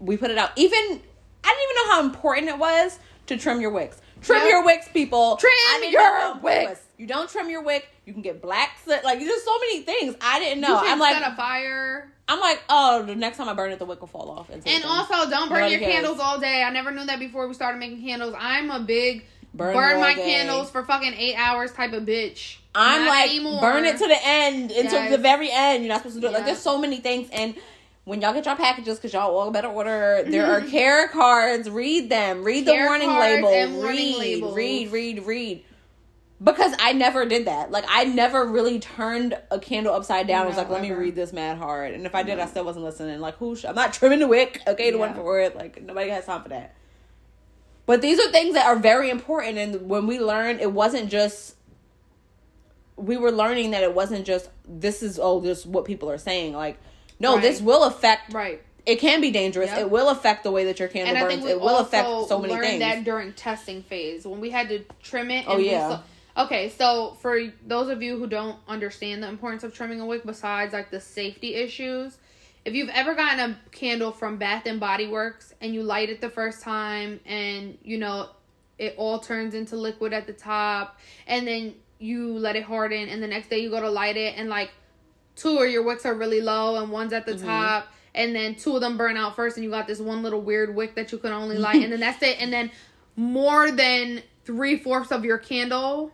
we put it out. Even I didn't even know how important it was to trim your wicks. Trim Yeah. your wicks, people. Trim your know how important it wicks. You don't trim your wick, you can get black. soot. Like there's so many things I didn't know. I'm like, set a fire. I'm like, oh, the next time I burn it, the wick will fall off. It's And also, don't burn Nobody your cares. candles all day. I never knew that before we started making candles. I'm a big Burn burn, my day. candles for fucking eight hours type of bitch. I'm Not like, anymore. burn it to the end until Yes. the very end. You're not supposed to do it. Like, there's so many things. And when y'all get your packages, because y'all all better order, there are care cards. Read them. Read the warning label. warning read, labels. read, read, read. Because I never did that. Like, I never really turned a candle upside down. I was like, let me read this mad hard. And if I did, I still wasn't listening. Like, who? Sh- I'm not trimming the wick. Okay, the one for it. Like, nobody has time for that. But these are things that are very important. And when we learned, it wasn't just we were learning that it wasn't just this is oh this what people are saying like no Right. this will affect Right. it can be dangerous Yep. it will affect the way that your candle And burns it will affect so many learned things that during testing phase when we had to trim it. Oh, yeah. saw- okay, so for those of you who don't understand the importance of trimming a wick, besides like the safety issues, if you've ever gotten a candle from Bath and Body Works and you light it the first time and you know it all turns into liquid at the top and then you let it harden and the next day you go to light it and like two of your wicks are really low and one's at the Mm-hmm. top and then two of them burn out first and you got this one little weird wick that you can only light and then that's it and then more than three fourths of your candle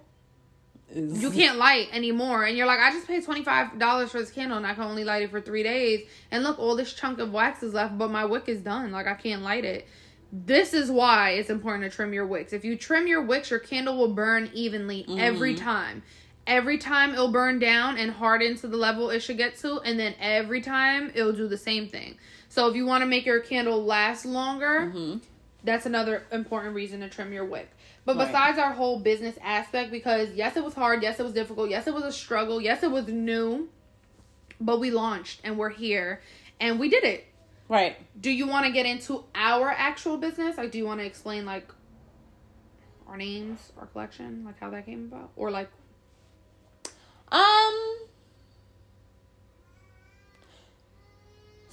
Is- you can't light anymore. And you're like i just paid $25 for this candle and i can only light it for three days. And look all this chunk of wax is left but my wick is done. Like i can't light it. This is why it's important to trim your wicks. If you trim your wicks your candle will burn evenly every time. Every time it'll burn down and harden to the level it should get to and then every time it'll do the same thing. So if you want to make your candle last longer Mhm. That's another important reason to trim your wick. But Right. besides our whole business aspect, because yes, it was hard, yes, it was difficult, yes, it was a struggle, yes, it was new. but we launched and we're here and we did it. Right. Do you want to get into our actual business? Like, do you want to explain like our names, our collection, like how that came about, or like Um.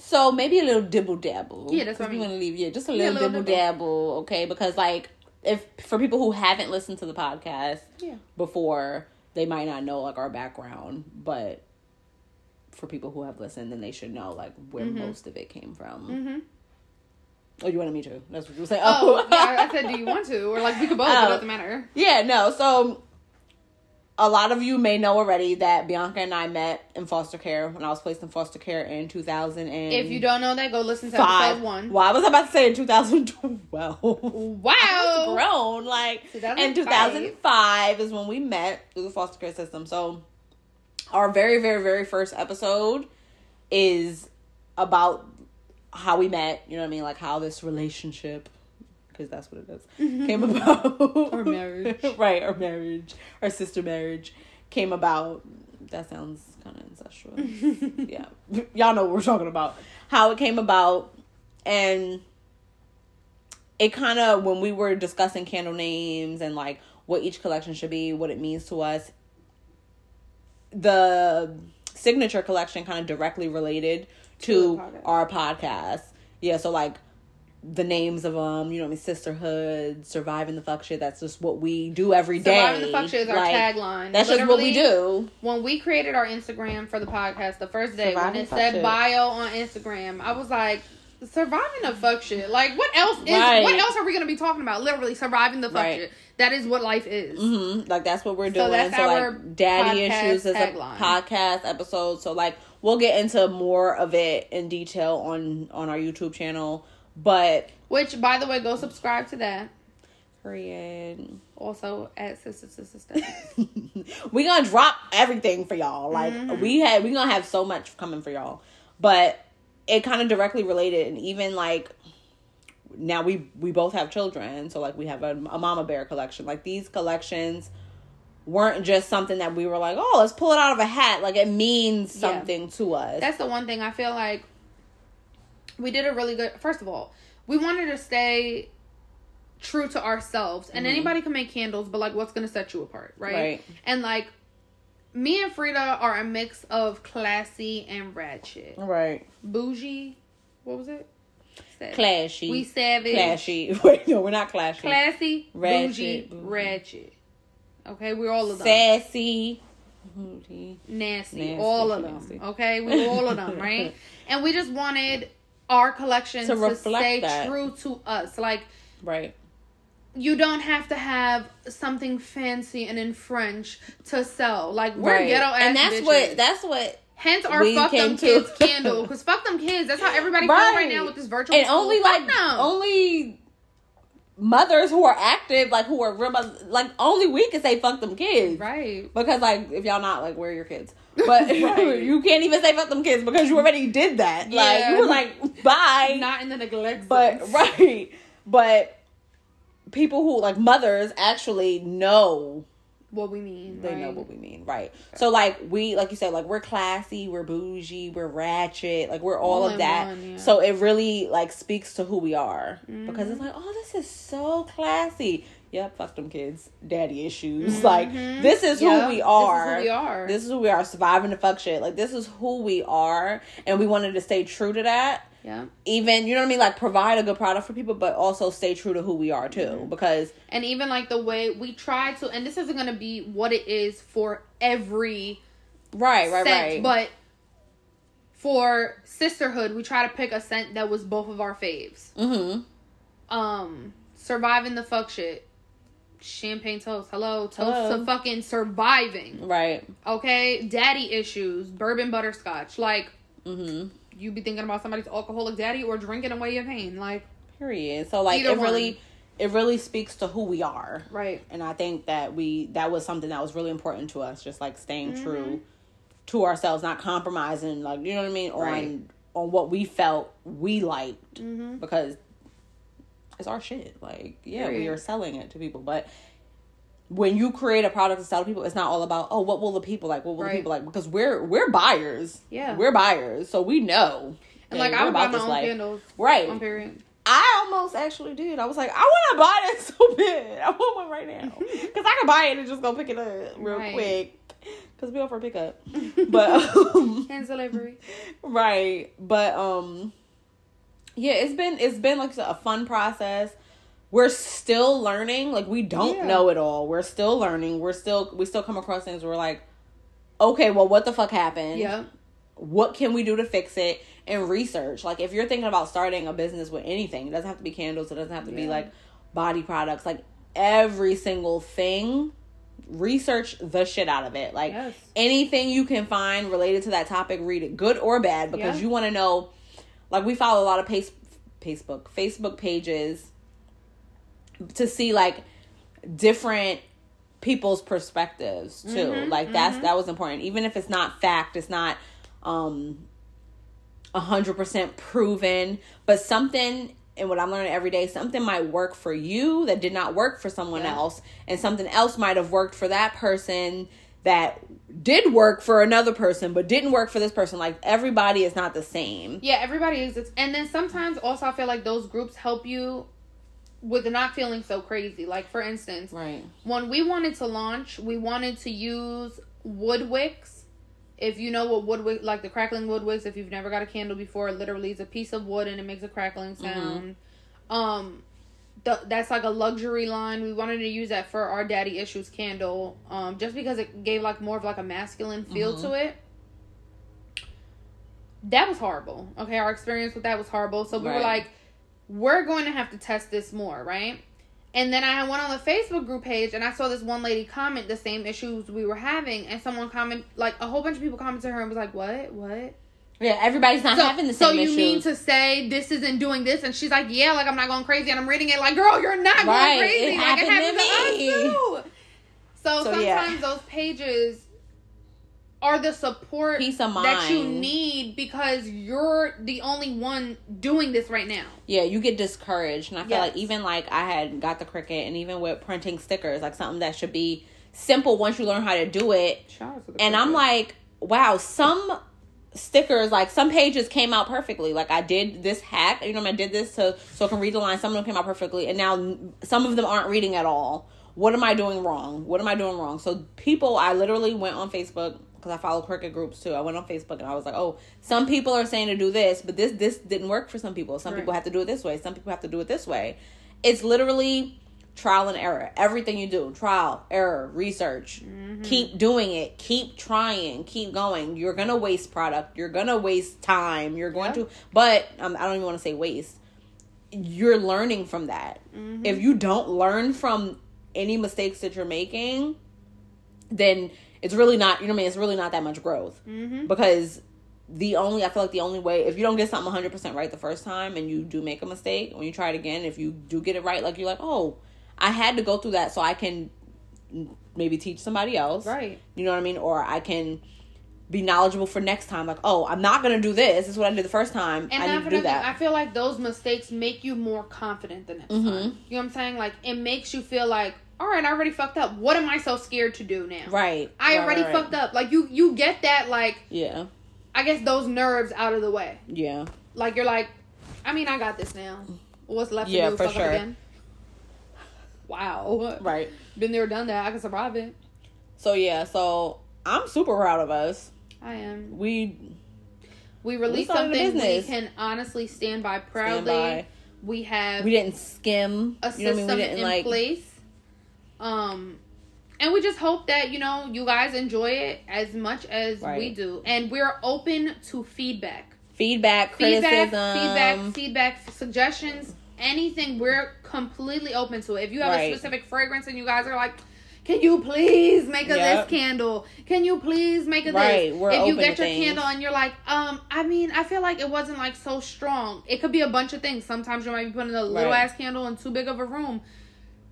So maybe a little dibble dabble. Yeah, that's what I mean. want to leave. Yeah, just a little, a little dibble dabble. Okay, because like if for people who haven't listened to the podcast yeah, before, they might not know like our background, but for people who have listened, then they should know like where Mhm. most of it came from. mm-hmm. Oh, you wanted me to? That's what you were saying. Oh, yeah. I said, do you want to, or like we could both? Oh. It doesn't matter. Yeah, no. So a lot of you may know already that Bianca and I met in foster care when I was placed in foster care in 2000 and If you don't know that, go listen to five. episode one. Well, I was about to say in 2012. Wow. I was grown. Like in 2005. 2005 is when we met through the foster care system. So our very, very, very first episode is about how we met. You know what I mean? Like how this relationship, because that's what it is, came about. Our marriage. right? Our marriage, our sister marriage, came about. That sounds kind of incestuous. yeah, y'all know what we're talking about. How it came about, and it kind of when we were discussing candle names and like what each collection should be, what it means to us. The signature collection kind of directly related To to, podcast. our podcast. Yeah, so like the names of them, you know, what I mean, sisterhood, surviving the fuck shit. That's just what we do every day. Surviving the fuck shit is our Like, tagline. That's just what we do. When we created our Instagram for the podcast, the first day Surviving when it said shit. bio on Instagram, I was like, surviving the fuck shit. Like, what else is? Right. What else are we gonna be talking about? Literally, surviving the fuck Right. shit. That is what life is. hmm Like that's what we're doing. So, that's our like daddy issues is a podcast episode. So like we'll get into more of it in detail on on our YouTube channel. But Which, by the way, go subscribe to that. period. Also at sister sister Steph. we gonna drop everything for y'all. Like Mhm. we had, we gonna have so much coming for y'all. But it kind of directly related, and even like now we we both have children, so like we have a, a mama bear collection. Like these collections weren't just something that we were like, oh, let's pull it out of a hat. Like it means Yeah. something to us. That's the one thing I feel like we did a really good. First of all, we wanted to stay true to ourselves, and Mhm. anybody can make candles, but like, what's gonna set you apart, right? Right. And like, me and Frida are a mix of classy and ratchet, right. bougie. What was it? Savage. Clashy. We savage. Clashy. Wait, no, we're not clashy. Classy, Ratchet, bougie, bougie. ratchet. Okay, we're all of them. Sassy. Nasty, Nasty, all of nasty. them. Okay, we were all of them, right? And we just wanted our collection To to, stay that. true to us. Like Right. you don't have to have something fancy and in French to sell. Like we're right. ghetto ass and that's bitches. what that's what Hence our we fuck them kids candle. Because fuck them kids. That's how everybody feels Right. right now with this virtual. and school. only Fuck like them. only mothers who are active, like who are real mothers, like only we can say fuck them kids. right. Because like if y'all not like where are your kids? But Right. you can't even say fuck them kids because you already did that. Like Yeah. you were like bye. Not in the neglect. but sense. right. But people who like mothers actually know what we mean. they right? know what we mean, right? So like we, like you said, like we're classy, we're bougie, we're ratchet, like we're all, All of that. one, yeah. So it really like speaks to who we are because Mm-hmm. it's like, oh, this is so classy. Yep, fuck them kids, daddy issues. Like Mhm. this is Yep, who we are. This is who we are. This is who we are. Surviving the fuck shit. Like this is who we are, and we wanted to stay true to that. yeah. Even you know what I mean, like provide a good product for people, but also stay true to who we are too. Mm-hmm. Because and even like the way we try to and this isn't going to be what it is for every right, right, scent right. but for sisterhood we try to pick a scent that was both of our faves mm-hmm. um surviving the fuck shit champagne toast hello toast Hello. to fucking surviving Right. okay daddy issues bourbon butterscotch like Mm-hmm. you be thinking about somebody's alcoholic daddy or drinking away your pain like Period. So like it really it really speaks to who we are. right And I think that we that was something that was really important to us, just like staying Mm-hmm. true to ourselves, not compromising, like you know what I mean, on on what we felt we liked mm-hmm. because it's our shit. Like, yeah, we are selling it to people. But when you create a product to sell to people, it's not all about oh, what will the people like? What will Right. the people like? Because we're we're buyers. Yeah. we're buyers, so we know. And like I would buy my own life. candles. Right. On period. I almost actually did. I was like, I want to buy that so bad. I want one right now because I can buy it and just go pick it up real Right. quick. Because we offer pickup, but um, Hands delivery. right. But um, yeah, it's been it's been like a fun process. We're still learning. Like we don't Yeah. know it all. We're still learning. We're still we still come across things. Where we're like, okay, well, what the fuck happened? Yeah. what can we do to fix it and research like if you're thinking about starting a business with anything it doesn't have to be candles it doesn't have to be like body products like every single thing research the shit out of it like Yes. anything you can find related to that topic read it good or bad because Yeah. you want to know like we follow a lot of pace, facebook facebook pages to see like different people's perspectives too Mhm, like that's mhm. that was important even if it's not fact it's not um a hundred percent proven but something and what i'm learning every day something might work for you that did not work for someone Yeah. else and something else might have worked for that person that did work for another person but didn't work for this person like everybody is not the same Yeah, everybody is. And then sometimes also I feel like those groups help you with not feeling so crazy. Like for instance, right when we wanted to launch, we wanted to use wood wicks. If you know what wood wick, like the crackling wood wicks, if you've never got a candle before, it literally is a piece of wood and it makes a crackling sound. Um, th- that's like a luxury line. We wanted to use that for our daddy issues candle, um, just because it gave like more of like a masculine feel to it. That was horrible. Okay, our experience with that was horrible. So we were like, we're going to have to test this more, right? And then I went on the Facebook group page and I saw this one lady comment the same issues we were having, and someone comment like a whole bunch of people commented to her and was like, "What? What?" Yeah everybody's not So, having the same. so you issues mean to say this isn't doing this? And she's like, "Yeah, like I'm not going crazy." And I'm reading it like, "Girl, you're not Right, going crazy. it like it happened to to us me." too." So, So, yeah. sometimes those pages are the support Peace of that you need because you're the only one doing this right now. yeah you get discouraged and i feel Yes. like even like i had got the Cricut and even with printing stickers like something that should be simple once you learn how to do it and i'm like wow some stickers like some pages came out perfectly. Like i did this hack you know i did this to so i can read the line some of them came out perfectly and now some of them aren't reading at all. What am i doing wrong? What am i doing wrong? So people i literally went on facebook because i follow Cricut groups too. I went on facebook and i was like oh some people are saying to do this but this this didn't work for some people. Some Right. people have to do it this way. Some people have to do it this way. It's literally trial and error. Everything you do trial error research. Keep doing it. Keep trying. Keep going. You're gonna waste product. You're gonna waste time. You're going Yeah. to but um, i don't even want to say waste. You're learning from that. If you don't learn from any mistakes that you're making then it's really not you know what i mean? It's really not that much growth. Mm-hmm. because the only I feel like the only way if you don't get something 100% right the first time and you do make a mistake when you try it again if you do get it right like you're like oh I had to go through that so I can maybe teach somebody else Right. you know what I mean or I can be knowledgeable for next time like oh I'm not gonna do this this is what I did the first time And I need to do that, that I feel like those mistakes make you more confident the next Mhm. time. You know what I'm saying? Like it makes you feel like, all right, I already fucked up. What am I so scared to do now? right I Right, already right, right. fucked up. Like you, you get that. Like yeah I guess those nerves out of the way. yeah Like you're like, I mean, I got this now. What's left Yeah, to do? for Fuck sure. again. Wow. right Been there, done that. I can survive it. so yeah so I'm super proud of us I am. we We released a something we can honestly stand by stand proudly. by We have we didn't skim a you know I mean system we didn't in like place. Um, and we just hope that you know you guys enjoy it as much as we do, and we're open to feedback, feedback, feedback, criticism, feedback, feedback, suggestions, anything. We're completely open to it. If you have Right. a specific fragrance and you guys are like. Can you please make a Yep. this candle? Can you please make a Right, this? we're if you get your things. candle and you're like, um, I mean, I feel like it wasn't like so strong. It could be a bunch of things. Sometimes you might be putting a little Right. ass candle in too big of a room.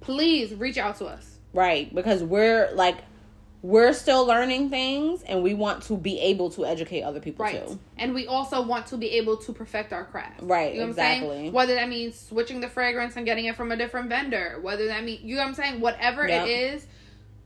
Please reach out to us. right? Because we're like we're still learning things, and we want to be able to educate other people Right. too. And we also want to be able to perfect our craft. Right, You know what I'm saying? exactly. Whether that means switching the fragrance and getting it from a different vendor, whether that means, you know what I'm saying? Whatever Yep. it is,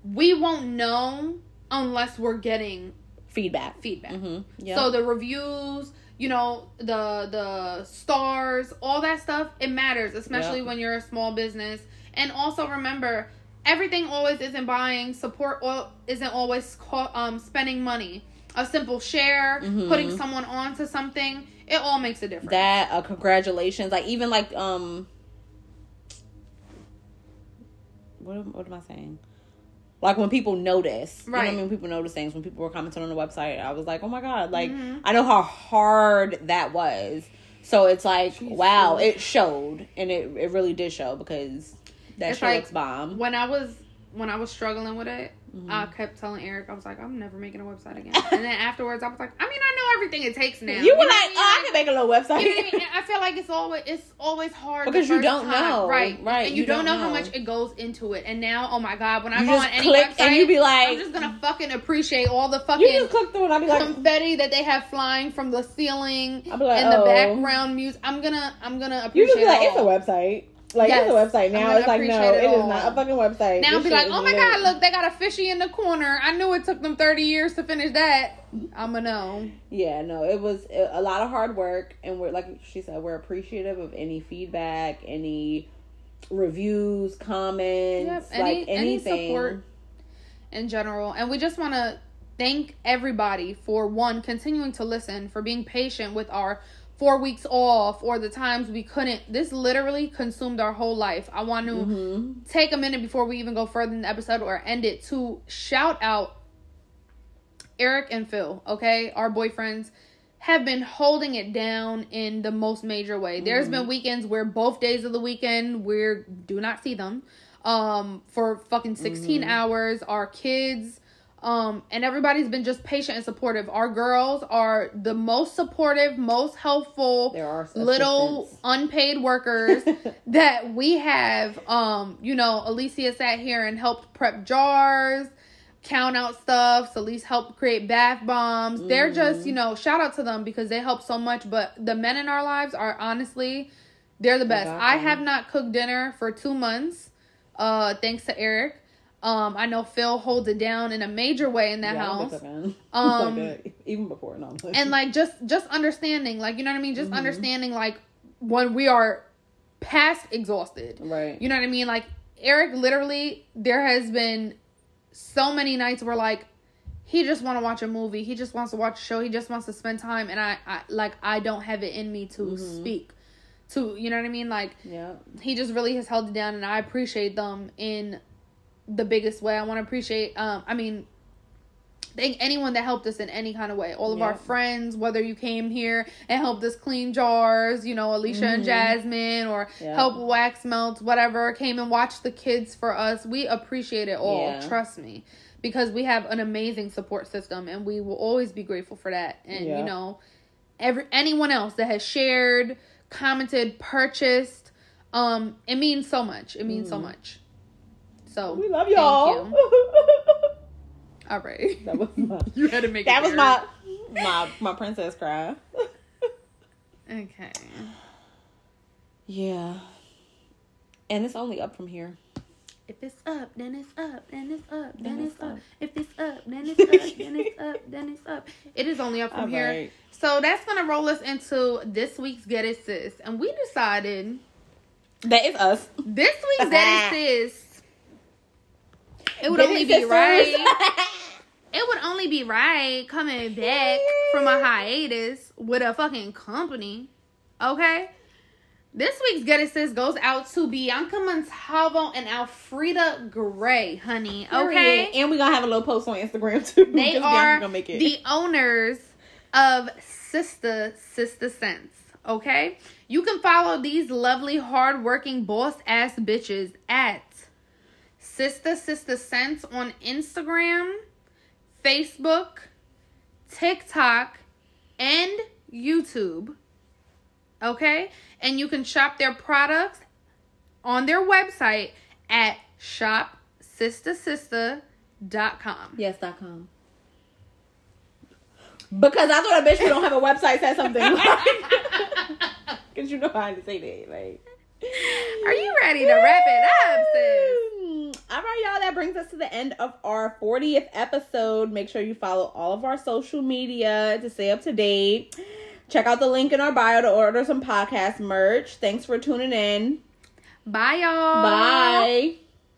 we won't know unless we're getting Feedback. feedback. Mm-hmm. Yeah. So the reviews, you know, the the stars, all that stuff, it matters, especially Yep. when you're a small business. And also remember, everything always isn't buying. Support all isn't always co- um spending money. A simple share, Mhm. putting someone onto something, it all makes a difference. that uh, congratulations like even like um what am, what am i saying like when people notice you know what Right. i mean people notice things when people were commenting on the website i was like oh my god like Mhm. i know how hard that was so it's like Jesus. wow it showed and it, it really did show because that It's shit like- looks bomb when I was when I was struggling with it, Mm-hmm. I kept telling Eric, I was like, I'm never making a website again. and then afterwards, I was like, I mean, I know everything it takes now. you were know like oh i can make a little website You know what I mean? I feel like it's always it's always hard Because you don't time. know. right? Right, And you, you don't, don't know, how much it goes into it. And now, oh my god, when I You go on any click website, and you be like- I'm just gonna fucking appreciate all the you fucking just click through and i'll be like confetti that they have flying from the ceiling like, and the oh. background music. I'm gonna I'm gonna you appreciate just be like it's a website like Yes. it's a website now it's like no it it is not a fucking website Now This be like, oh my lit." god, look, they got a fishy in the corner. I knew it took them 30 years to finish that. I'ma know. Yeah, no, it was a lot of hard work, and we're like she said, we're appreciative of any feedback, any reviews, comments, Yep, like any- any anything. support. in general. And we just want to thank everybody for one, continuing to listen, for being patient with our four weeks off or the times we couldn't. This literally consumed our whole life. I want to hmm take a minute before we even go further in the episode or end it to shout out Eric and Phil, okay? Our boyfriends have been holding it down in the most major way. There's been weekends where both days of the weekend we do not see them um for fucking 16 hours. Our kids um and everybody's been just patient and supportive. Our girls are the most supportive, most helpful There are little assistants. unpaid workers that we have um you know alicia sat here and helped prep jars count out stuff Celeste helped create bath bombs. They're just you know shout out to them because they help so much but the men in our lives are honestly they're the best. i have not cooked dinner for two months uh thanks to eric um i know phil holds it down in a major way in that Yeah, house. think so, man. Um, Like, uh, even before, no. Like- and like just just understanding like you know what i mean? Mm-hmm. just understanding like when we are past exhausted. Right, you know what i mean? Like eric literally there has been so many nights where like he just want to watch a movie. He just wants to watch a show. He just wants to spend time. And i, I like i don't have it in me to Mm-hmm. speak to you know what i mean? Like yeah, he just really has held it down and i appreciate them in the biggest way i want to appreciate um i mean thank anyone that helped us in any kind of way all of our friends whether you came here and helped us clean jars you know alicia and Mhm. jasmine or Yeah. help wax melts whatever came and watched the kids for us we appreciate it all Yeah. trust me because we have an amazing support system and we will always be grateful for that and Yeah. you know every anyone else that has shared commented purchased um it means so much it means so much so we love y'all. you. all right that was my, you had to make that was my, my, my princess cry. okay yeah, and it's only up from here. if it's up then it's up then it's up then, Then it's, it's up. up. if it's up then it's up then it's up then it's up it is only up from All here right. so that's gonna roll us into this week's get it sis and we decided That is us. this week's get it sis it would only be right it would only be right coming back from a hiatus with a fucking company. Okay? This week's Get It Sis goes out to Bianca Montalvo and Alfreda Gray, honey. Okay? Period. And we're gonna have a little post on Instagram too. They are gonna make it. the owners of Sister Sister Sense. Okay? You can follow these lovely, hardworking, boss ass bitches at Sister Sister Sense on Instagram, Facebook, TikTok, and YouTube. Okay? And you can shop their products on their website at shopsistersister.com. yes. Dot com. Because I thought a bitch who don't have a website said something. Because you know how to say that. Like, Are you ready to wrap it up, sis? All right, y'all. That brings us to the end of our 40th episode. Make sure you follow all of our social media to stay up to date. Check out the link in our bio to order some podcast merch. Thanks for tuning in. Bye, y'all. Bye.